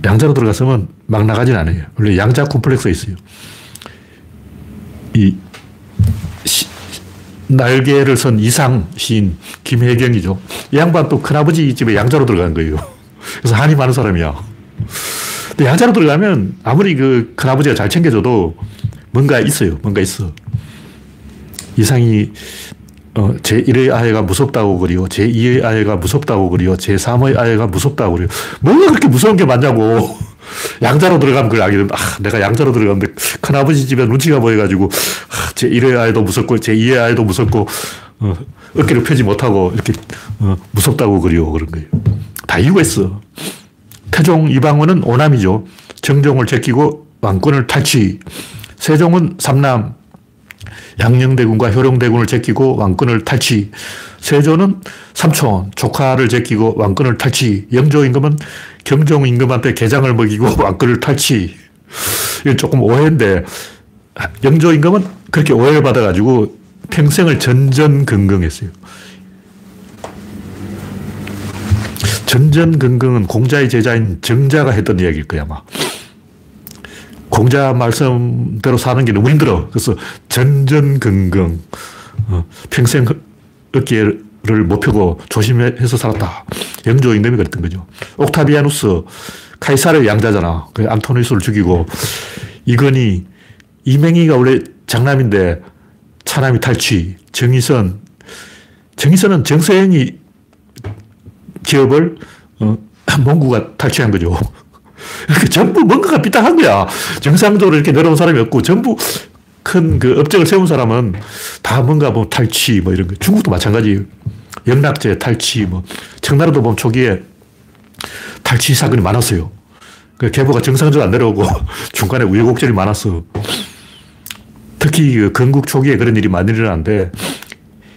양자로 들어갔으면 막 나가진 않아요. 원래 양자 콤플렉스가 있어요. 이 시, 날개를 선 이상 시인 김혜경이죠. 이 양반 또 큰아버지 집에 양자로 들어간 거예요. 그래서 한이 많은 사람이야. 근데 양자로 들어가면 아무리 그 큰아버지가 잘 챙겨줘도 뭔가 있어요. 뭔가 있어. 이상이 어, 제1의 아이가 무섭다고 그리요. 제2의 아이가 무섭다고 그리요. 제3의 아이가 무섭다고 그리요. 뭐가 그렇게 무서운 게 많냐고. 양자로 들어가면 그걸 알게 됩니다. 아, 내가 양자로 들어가는데 큰아버지 집에 눈치가 보여가지고 아, 제1의 아이도 무섭고 제2의 아이도 무섭고 어, 어깨를 펴지 못하고 이렇게 어, 무섭다고 그리요. 그런 거예요. 다 이유가 있어. 태종 이방원은 오남이죠. 정종을 제끼고 왕권을 탈취. 세종은 삼남, 양녕대군과 효령대군을 제끼고 왕권을 탈취. 세조는 삼촌, 조카를 제끼고 왕권을 탈취. 영조 임금은 경종 임금한테 개장을 먹이고 왕권을 탈취. 이건 조금 오해인데, 영조 임금은 그렇게 오해를 받아가지고 평생을 전전긍긍했어요. 전전긍긍은 공자의 제자인 정자가 했던 이야기일 거야, 아마. 공자 말씀대로 사는 게 너무 힘들어. 그래서 전전긍긍. 어, 평생 어깨를 못 펴고 조심해서 살았다. 영조 임금이 그랬던 거죠. 옥타비아누스, 카이사르의 양자잖아. 그 안토니우스를 죽이고, 이건희, 이맹희가 원래 장남인데 차남이 탈취, 정의선, 정의선은 정서영이 기업을 어, 몽구가 탈취한 거죠. 전부 뭔가가 삐딱한 거야. 정상적으로 이렇게 내려온 사람이 없고, 전부 큰 그 업적을 세운 사람은 다 뭔가 뭐 탈취 뭐 이런 거. 중국도 마찬가지. 영락제 탈취 뭐. 청나라도 보면 초기에 탈취 사건이 많았어요. 그 계보가 정상적으로 안 내려오고 중간에 우여곡절이 많았어. 특히 그 건국 초기에 그런 일이 많이 일어났는데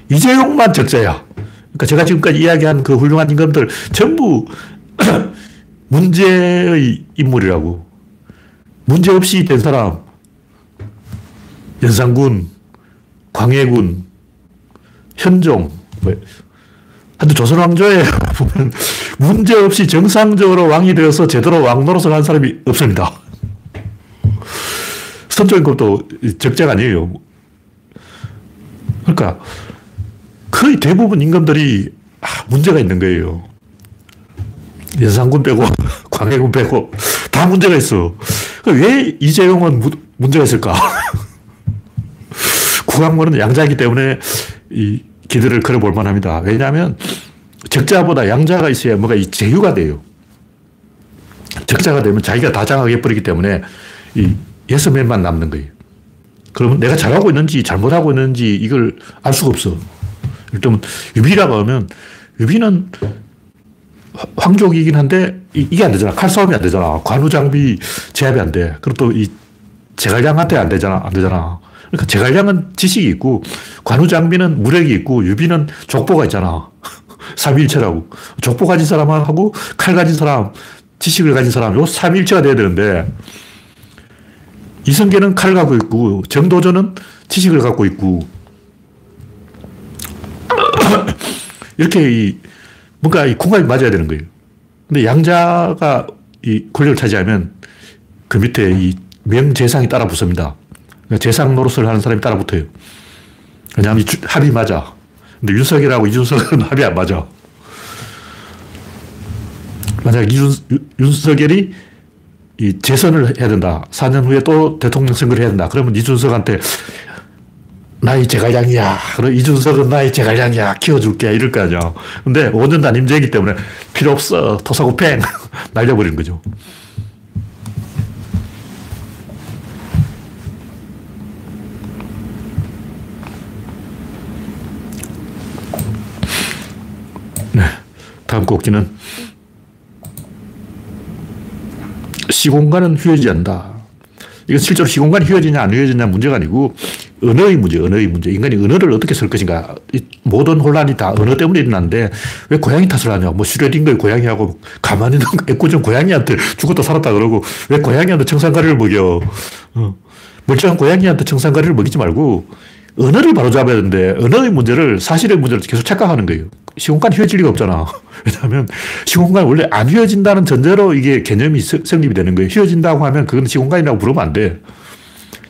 이재용만 적자야. 그러니까 제가 지금까지 이야기한 그 훌륭한 임금들 전부 문제의 인물이라고. 문제 없이 된 사람, 연산군, 광해군, 현종, 뭐, 하여튼 조선 왕조에 보면 문제 없이 정상적으로 왕이 되어서 제대로 왕 노릇을 한 사람이 없습니다. 선조임금도 적자가 아니에요. 그러니까 거의 대부분 임금들이 아, 문제가 있는 거예요. 연산군 빼고, 광해군 빼고, 다 문제가 있어. 왜 이재용은 무, 문제가 있을까? 국왕문은 양자이기 때문에 이 기대를 걸어볼 만합니다. 왜냐하면 적자보다 양자가 있어야 뭐가 제휴가 돼요. 적자가 되면 자기가 다 장악해 버리기 때문에 이 명만 남는 거예요. 그러면 내가 잘하고 있는지 잘못하고 있는지 이걸 알 수가 없어. 일단 유비라고 하면 유비는 황족이긴 한데 이 게 안 되잖아. 칼싸움이 안 되잖아. 관우 장비 제압이 안 돼. 그리고 또 이 제갈량한테 안 되잖아. 안 되잖아. 그러니까 제갈량은 지식이 있고 관우 장비는 무력이 있고 유비는 족보가 있잖아. 삼일체라고. 족보 가진 사람하고 칼 가진 사람, 지식을 가진 사람, 요 삼일체가 돼야 되는데 이성계는 칼을 갖고 있고 정도전은 지식을 갖고 있고 이렇게 이 뭔가 이 궁합이 맞아야 되는 거예요. 근데 양자가 이 권력을 차지하면 그 밑에 이 명재상이 따라 붙습니다. 그러니까 재상 노릇을 하는 사람이 따라 붙어요. 왜냐하면 합이 맞아. 근데 윤석열하고 이준석은 합이 안 맞아. 만약 이준, 윤석열이 이 재선을 해야 된다. 4년 후에 또 대통령 선거를 해야 된다. 그러면 이준석한테 나의 제갈량이야. 그럼 이준석은 나의 제갈량이야. 키워줄게. 이럴 거 아니야. 근데 5년 단임제이기 때문에 필요 없어. 토사구 팽! 날려버리는 거죠. 네. 다음 꼭지는 시공간은 휘어지한다. 이건 실제로 시공간이 휘어지냐 안 휘어지냐 문제가 아니고 언어의 문제, 언어의 문제. 인간이 언어를 어떻게 쓸 것인가. 모든 혼란이 다 언어 때문에 일어났는데 왜 고양이 탓을 하냐. 뭐 슈레딩거의 고양이하고 가만히 있는 애꿎은 고양이한테 죽었다 살았다 그러고 왜 고양이한테 청산가리를 먹여. 어. 멀쩡한 고양이한테 청산가리를 먹이지 말고 언어를 바로 잡아야 되는데 언어의 문제를 사실의 문제를 계속 착각하는 거예요. 시공간이 휘어질 리가 없잖아. 왜냐하면 시공간이 원래 안 휘어진다는 전제로 이게 개념이 성립이 되는 거예요. 휘어진다고 하면 그건 시공간이라고 부르면 안 돼.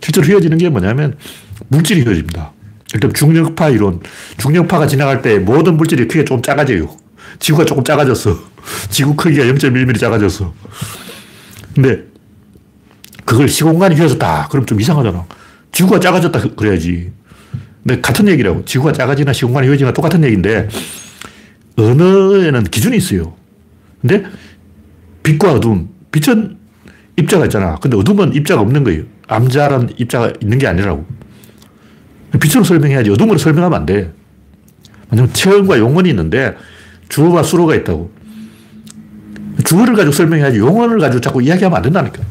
실제로 휘어지는 게 뭐냐면 물질이 휘어집니다. 일단 중력파 이론. 중력파가 지나갈 때 모든 물질이 크기가 좀 작아져요. 지구가 조금 작아졌어. 지구 크기가 0.1mm 작아졌어. 근데 그걸 시공간이 휘어졌다. 그럼 좀 이상하잖아. 지구가 작아졌다. 그래야지. 근데 같은 얘기라고. 지구가 작아지나 시공간이 휘어지나 똑같은 얘기인데 언어에는 기준이 있어요. 근데 빛과 어둠. 빛은 입자가 있잖아. 근데 어둠은 입자가 없는 거예요. 암자란 입자가 있는 게 아니라고. 빛으로 설명해야지. 어둠으로 설명하면 안 돼. 왜냐면 체험과 용언이 있는데 주어와 수로가 있다고. 주어를 가지고 설명해야지 용언을 가지고 자꾸 이야기하면 안 된다니까.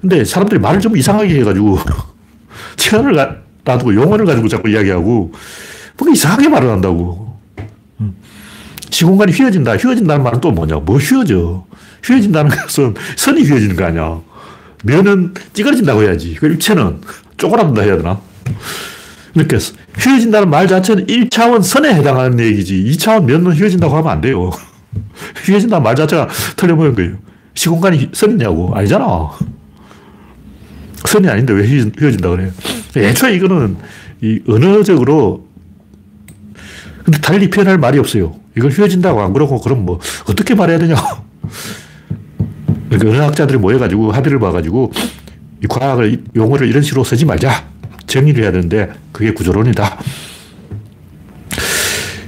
근데 사람들이 말을 좀 이상하게 해가지고 체험을 놔두고 용언을 가지고 자꾸 이야기하고 뭔가 이상하게 말을 한다고. 시공간이 휘어진다. 휘어진다는 말은 또 뭐냐. 뭐 휘어져. 휘어진다는 것은 선이 휘어지는 거 아니야. 면은 찌그러진다고 해야지. 그 입체는 쪼그라든다 해야 되나? 그러니까 휘어진다는 말 자체는 1차원 선에 해당하는 얘기지 2차원 면은 휘어진다고 하면 안 돼요. 휘어진다는 말 자체가 틀려보인 거예요. 시공간이 선이냐고. 아니잖아. 선이 아닌데 왜 휘어진다 그래요? 애초에 이거는 이 언어적으로 근데 달리 표현할 말이 없어요. 이걸 휘어진다고 안 그러고 그럼 뭐 어떻게 말해야 되냐. 그러니까 언어학자들이 모여가지고 합의를 봐가지고 이 과학을 용어를 이런 식으로 쓰지 말자. 정의를 해야 되는데 그게 구조론이다.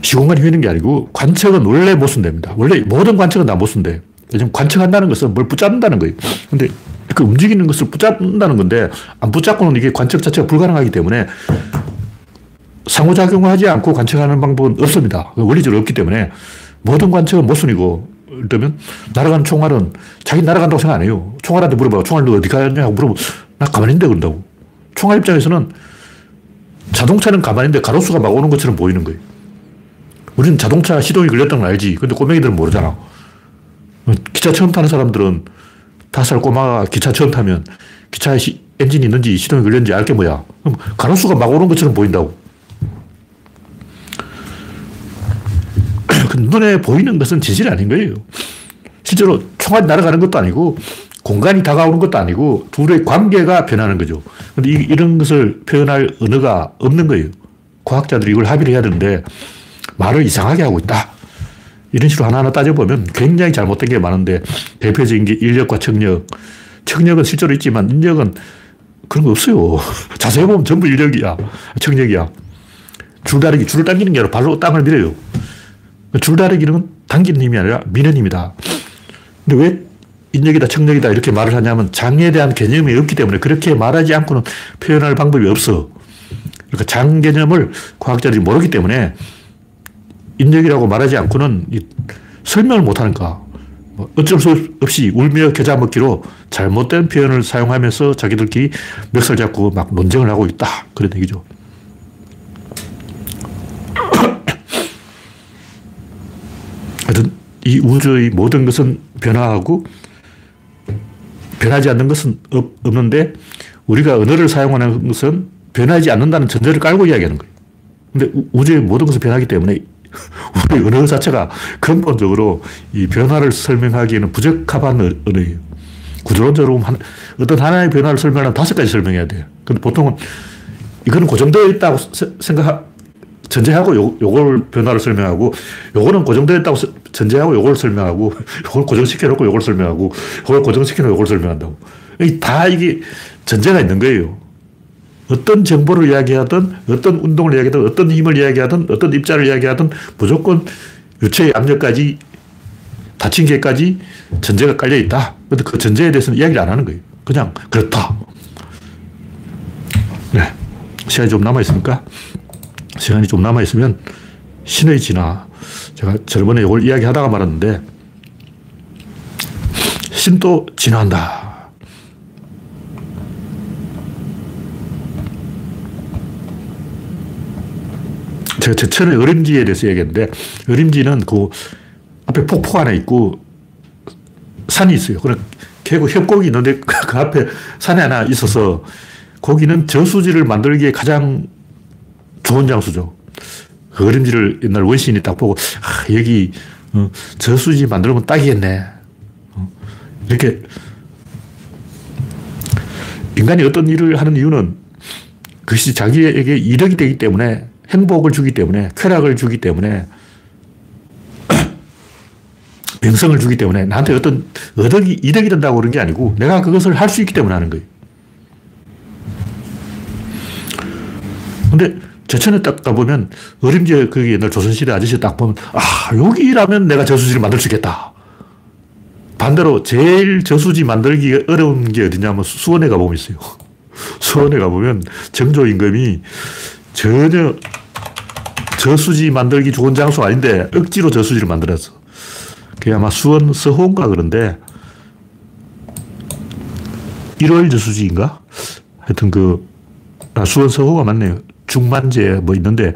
시공간이 휘는 게 아니고 관측은 원래 못 쓴답니다. 원래 모든 관측은 다못 쓴대. 왜냐면 관측한다는 것은 뭘 붙잡는다는 거예요. 근데 그 움직이는 것을 붙잡는다는 건데 안 붙잡고는 이게 관측 자체가 불가능하기 때문에 상호작용하지 않고 관측하는 방법은 없습니다. 원리적으로 없기 때문에 모든 관측은 모순이고 예를 들면 날아가는 총알은 자기 날아간다고 생각 안 해요. 총알한테 물어봐. 총알 너 어디 가냐고 물어보면 나 가만히 있는데 그런다고. 총알 입장에서는 자동차는 가만히 있는데 가로수가 막 오는 것처럼 보이는 거예요. 우리는 자동차 시동이 걸렸다는 걸 알지. 근데 꼬맹이들은 모르잖아. 기차 처음 타는 사람들은 다섯 살 꼬마가 기차 처음 타면 기차에 시, 엔진이 있는지 시동이 걸렸는지 알 게 뭐야. 그럼 가로수가 막 오는 것처럼 보인다고. 그 눈에 보이는 것은 진실이 아닌 거예요. 실제로 총알이 날아가는 것도 아니고 공간이 다가오는 것도 아니고 둘의 관계가 변하는 거죠. 근데 이, 런 것을 표현할 언어가 없는 거예요. 과학자들이 이걸 합의를 해야 되는데 말을 이상하게 하고 있다. 이런 식으로 하나하나 따져보면 굉장히 잘못된 게 많은데 대표적인 게 인력과 청력. 청력은 실제로 있지만 인력은 그런 거 없어요. 자세히 보면 전부 인력이야. 청력이야. 줄다리기, 줄을 당기는 게 아니라 발로 땅을 밀어요. 줄다리기는 당기는 힘이 아니라 미는 힘이다. 근데 왜 인력이다, 청력이다 이렇게 말을 하냐면 장에 대한 개념이 없기 때문에 그렇게 말하지 않고는 표현할 방법이 없어. 그러니까 장 개념을 과학자들이 모르기 때문에 인력이라고 말하지 않고는 설명을 못하니까 뭐 어쩔 수 없이 울며 겨자 먹기로 잘못된 표현을 사용하면서 자기들끼리 멱살 잡고 막 논쟁을 하고 있다. 그런 얘기죠. 하여튼 이 우주의 모든 것은 변화하고 변하지 않는 것은 없, 는데 우리가 언어를 사용하는 것은 변하지 않는다는 전제를 깔고 이야기하는 거예요. 근데 우주의 모든 것은 변하기 때문에 우리 언어 자체가 근본적으로 이 변화를 설명하기에는 부적합한 언어예요. 구조론적으로 한, 어떤 하나의 변화를 설명하면 다섯 가지 설명해야 돼요. 근데 보통은 이거는 고정되어 있다고 생각, 전제하고 요, 요걸 변화를 설명하고 요거는 고정되어 있다고 전제하고 요걸 설명하고 요걸 고정시켜 놓고 요걸 설명하고 요걸 고정시켜 놓고 요걸 설명한다고. 다 이게 전제가 있는 거예요. 어떤 정보를 이야기하든 어떤 운동을 이야기하든 어떤 힘을 이야기하든 어떤 입자를 이야기하든 무조건 유체의 압력까지 다친 개까지 전제가 깔려 있다. 근데 그 전제에 대해서는 이야기를 안 하는 거예요. 그냥 그렇다. 네. 시간이 좀 남아있습니까? 시간이 좀 남아있으면 신의 진화. 제가 저번에 이걸 이야기하다가 말았는데 신도 진화한다. 제가 제 천의 어림지에 대해서 얘기했는데, 어림지는 그 앞에 폭포 하나 있고, 산이 있어요. 그래, 계곡 협곡이 있는데, 그 앞에 산이 하나 있어서, 거기는 저수지를 만들기에 가장 좋은 장소죠. 그 그림지를 옛날 원시인이 딱 보고, 아, 여기, 어, 저수지 만들면 딱이겠네. 어, 이렇게, 인간이 어떤 일을 하는 이유는 그것이 자기에게 이득이 되기 때문에, 행복을 주기 때문에, 쾌락을 주기 때문에, 명성을 주기 때문에 나한테 어떤 어덕이, 이득이 된다고 그런 게 아니고 내가 그것을 할 수 있기 때문에 하는 거예요. 근데 제천에 딱 가보면 어림제 그 옛날 조선시대 아저씨 딱 보면 아, 여기라면 내가 저수지를 만들 수 있겠다. 반대로 제일 저수지 만들기 어려운 게 어디냐면 수원에 가보면 있어요. 수원에 가보면 정조 임금이 전혀 저수지 만들기 좋은 장소 아닌데 억지로 저수지를 만들었어. 그게 아마 수원 서호인가 그런데 1월 저수지인가? 하여튼 그, 아, 수원 서호가 맞네요. 중만제 뭐 있는데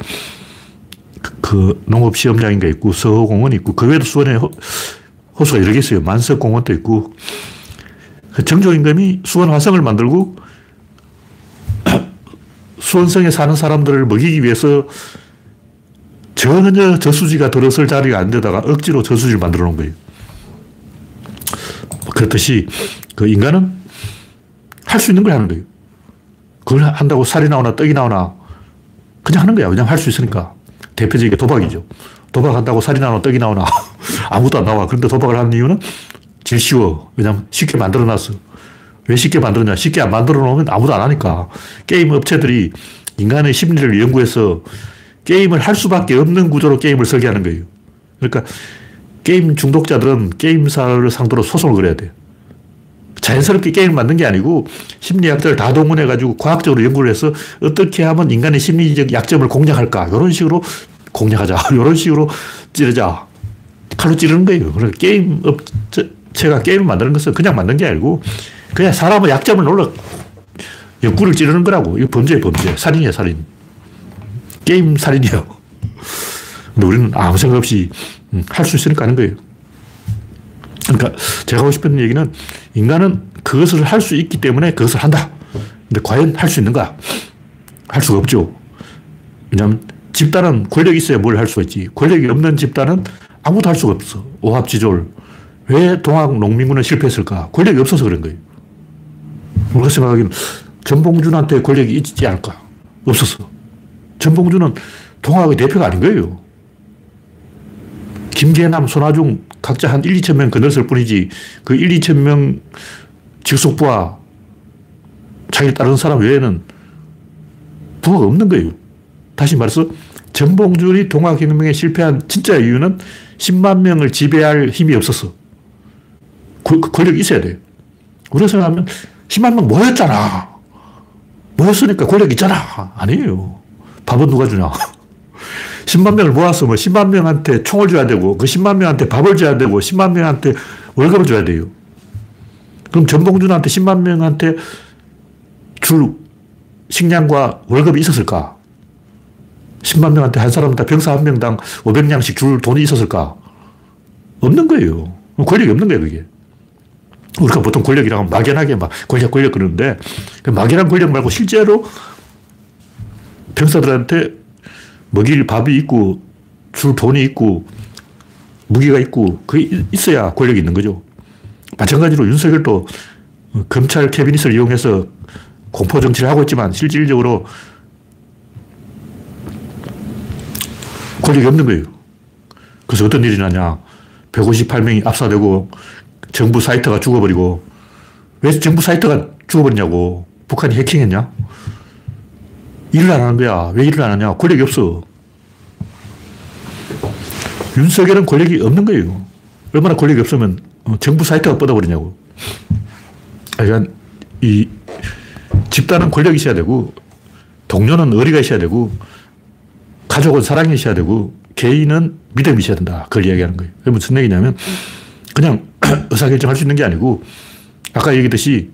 그, 그 농업 시험장인가 있고 서호 공원이 있고 그 외에도 수원에 호, 호수가 여러 개 있어요. 만석 공원도 있고 그 정조 임금이 수원 화성을 만들고 수원성에 사는 사람들을 먹이기 위해서 전혀 저수지가 들어설 자리가 안 되다가 억지로 저수지를 만들어 놓은 거예요. 그렇듯이 그 인간은 할 수 있는 걸 하는 거예요. 그걸 한다고 살이 나오나 떡이 나오나 그냥 하는 거야. 그냥 할 수 있으니까. 대표적인 게 도박이죠. 도박한다고 살이 나오나 떡이 나오나 아무도 안 나와. 그런데 도박을 하는 이유는 제일 쉬워. 왜냐면 쉽게 만들어 놨어. 왜 쉽게 만들었냐? 쉽게 안 만들어 놓으면 아무도 안 하니까. 게임 업체들이 인간의 심리를 연구해서 게임을 할 수밖에 없는 구조로 게임을 설계하는 거예요. 그러니까 게임 중독자들은 게임사를 상대로 소송을 걸어야 돼요. 자연스럽게 게임을 만든 게 아니고 심리학자를 다 동원해가지고 과학적으로 연구를 해서 어떻게 하면 인간의 심리적 약점을 공략할까. 이런 식으로 공략하자. 이런 식으로 찌르자. 칼로 찌르는 거예요. 그래서 게임 업체가 게임을 만드는 것은 그냥 만든 게 아니고 그냥 사람의 약점을 놀러 연구를 찌르는 거라고. 이거 범죄예 범죄. 살인이야, 살인. 게임 살인이요. 근데 우리는 아무 생각 없이 음, 할수 있으니까 하는 거예요. 그러니까 제가 하고 싶은 얘기는 인간은 그것을 할 수 있기 때문에 그것을 한다. 근데 과연 할 수 있는가? 할 수가 없죠. 왜냐하면 집단은 권력이 있어야 뭘 할 수가 있지. 권력이 없는 집단은 아무도 할 수가 없어. 오합지졸. 왜 동학 농민군은 실패했을까? 권력이 없어서 그런 거예요. 우리가 생각하기는 전봉준한테 권력이 있지 않을까? 없었어. 전봉준은 동학의 대표가 아닌 거예요. 김계남, 손아중 각자 한 1, 2천 명 건넜을 뿐이지 그 1, 2천 명 직속부와 자기를 따르는 사람 외에는 부가 없는 거예요. 다시 말해서 전봉준이 동학혁명에 실패한 진짜 이유는 10만 명을 지배할 힘이 없었어. 그, 그 권력이 있어야 돼요. 우리가 생각하면 10만 명 모였잖아. 모였으니까 권력 있잖아. 아니에요. 밥은 누가 주냐. 10만 명을 모아서 뭐 10만 명한테 총을 줘야 되고 그 10만 명한테 밥을 줘야 되고 10만 명한테 월급을 줘야 돼요. 그럼 전봉준한테 10만 명한테 줄 식량과 월급이 있었을까? 10만 명한테 한 사람당 병사 한 명당 500냥씩 줄 돈이 있었을까? 없는 거예요. 권력이 없는 거예요, 그게. 우리가 보통 권력이라고 막연하게 막 권력, 권력 그러는데 그 막연한 권력 말고 실제로 병사들한테 먹일 밥이 있고 줄 돈이 있고 무기가 있고 그게 있어야 권력이 있는 거죠. 마찬가지로 윤석열도 검찰 캐비닛을 이용해서 공포 정치를 하고 있지만 실질적으로 권력이 없는 거예요. 그래서 어떤 일이 나냐. 158명이 압사되고 정부 사이트가 죽어버리고 왜 정부 사이트가 죽어버리냐고. 북한이 해킹했냐? 일을 안 하는 거야. 왜 일을 안 하냐? 권력이 없어. 윤석열은 권력이 없는 거예요. 얼마나 권력이 없으면 어, 정부 사이트가 뻗어버리냐고. 그러니까 이 집단은 권력이 있어야 되고, 동료는 의리가 있어야 되고, 가족은 사랑이 있어야 되고, 개인은 믿음이 있어야 된다. 그걸 이야기하는 거예요. 무슨 얘기냐면, 그냥 의사결정할 수 있는 게 아니고, 아까 얘기했듯이,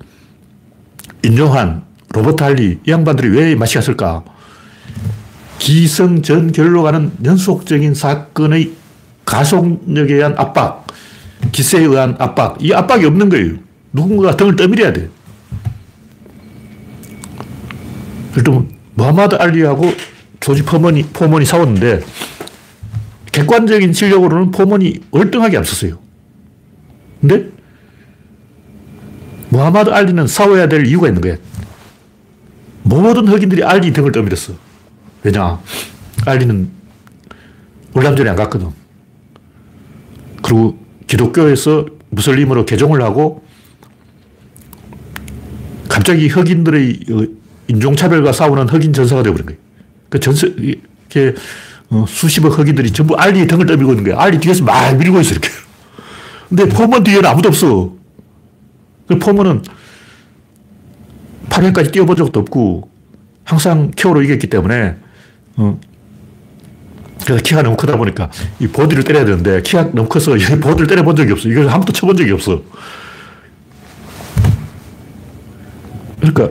인조한, 로버트 할리, 이 양반들이 왜 맛이 갔을까? 기성 전결로 가는 연속적인 사건의 가속력에 의한 압박, 기세에 의한 압박, 이 압박이 없는 거예요. 누군가가 등을 떠밀어야 돼. 들면, 무하마드 알리하고 조지 포먼이, 포먼이 싸웠는데 객관적인 실력으로는 포먼이 월등하게 앞섰어요. 근데 무하마드 알리는 싸워야 될 이유가 있는 거예요. 모든 흑인들이 알리 등을 떠밀었어. 왜냐? 알리는 월남전에 안 갔거든. 그리고 기독교에서 무슬림으로 개종을 하고 갑자기 흑인들의 어, 인종차별과 싸우는 흑인 전사가 되어버린 거예요. 그 전사, 이렇게 어, 수십억 흑인들이 전부 알리 등을 떠밀고 있는 거야. 알리 뒤에서 막 밀고 있어, 이렇게. 근데 포먼 뒤에는 아무도 없어. 그 포먼은 8회까지 뛰어본 적도 없고, 항상 KO로 이겼기 때문에, 어, 그래서 키가 너무 크다 보니까 이 보디를 때려야 되는데 키가 너무 커서 이 보디를 때려본 적이 없어. 이걸 한 번도 쳐본 적이 없어. 그러니까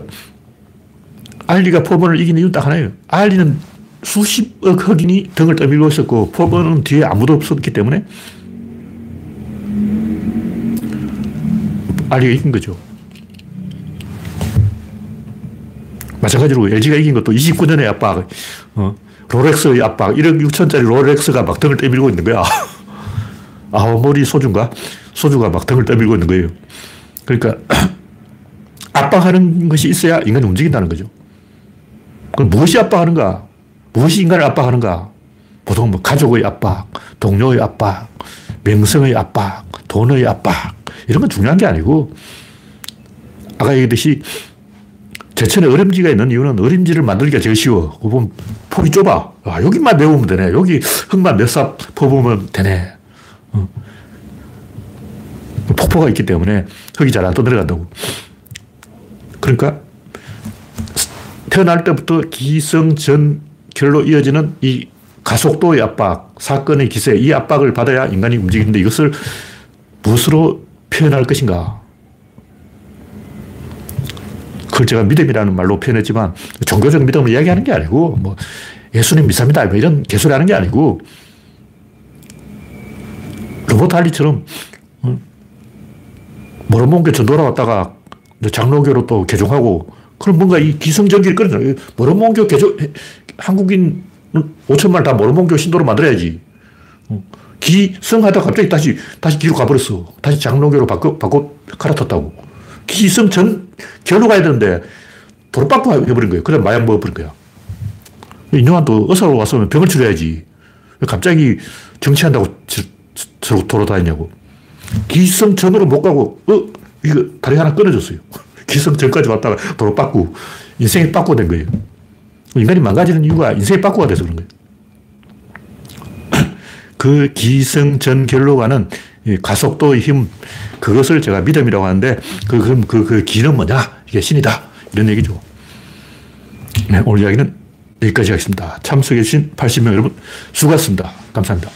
알리가 포먼을 이긴 이유는 딱 하나예요. 알리는 수십억 흑인이 등을 떠밀고 있었고 포먼은 뒤에 아무도 없었기 때문에 알리가 이긴 거죠. 마찬가지로 LG가 이긴 것도 29년의 압박, 어, 롤렉스의 압박, 1억 6천짜리 롤렉스가 막 등을 떠밀고 있는 거야. 아오모리 소주인가? 소주가 막 등을 떠밀고 있는 거예요. 그러니까 압박하는 것이 있어야 인간이 움직인다는 거죠. 그럼 무엇이 압박하는가? 무엇이 인간을 압박하는가? 보통 뭐 가족의 압박, 동료의 압박, 명성의 압박, 돈의 압박, 이런 건 중요한 게 아니고, 아까 얘기했듯이 제천에 어림지가 있는 이유는 어림지를 만들기가 제일 쉬워. 그 보면 폭이 좁아. 아, 여기만 메우면 되네. 여기 흙만 몇삽 퍼보면 되네. 어. 폭포가 있기 때문에 흙이 잘 안 떠내려간다고. 그러니까 태어날 때부터 기성 전결로 이어지는 이 가속도의 압박, 사건의 기세, 이 압박을 받아야 인간이 움직이는데 이것을 무엇으로 표현할 것인가? 그걸 제가 믿음이라는 말로 표현했지만 종교적 믿음을 이야기하는 게 아니고 뭐 예수님 믿습니다. 뭐 이런 개소리 하는 게 아니고 로봇 할리처럼 어, 모로몬교 전도로 왔다가 장로교로 또 개종하고 그럼 뭔가 이 기성전기를 끌어내. 모로몬교 개종, 한국인 5천만 다 모로몬교 신도로 만들어야지. 어, 기성하다 갑자기 다시, 다시 뒤로 가버렸어. 다시 장로교로 바꿔, 바꿔 갈아탔다고. 기성 전, 결로 가야 되는데 도로바꿔 해버린 거예요. 그래 마약 먹어버린 거야. 인용한도 의사로 왔으면 병을 치료해야지. 갑자기 정치한다고 저러고 돌아다니냐고. 기성 전으로 못 가고, 어? 이거 다리 하나 끊어졌어요. 기성 전까지 왔다가 도로 빠꾸, 인생이 빠꾸 된 거예요. 인간이 망가지는 이유가 인생이 빠꾸가 돼서 그런 거예요. 그 기성 전결로 가는 가속도의 힘, 그것을 제가 믿음이라고 하는데, 그, 그, 그, 그 기는 뭐냐? 이게 신이다. 이런 얘기죠. 네, 오늘 이야기는 여기까지 하겠습니다. 참석해주신 80명 여러분, 수고하셨습니다. 감사합니다.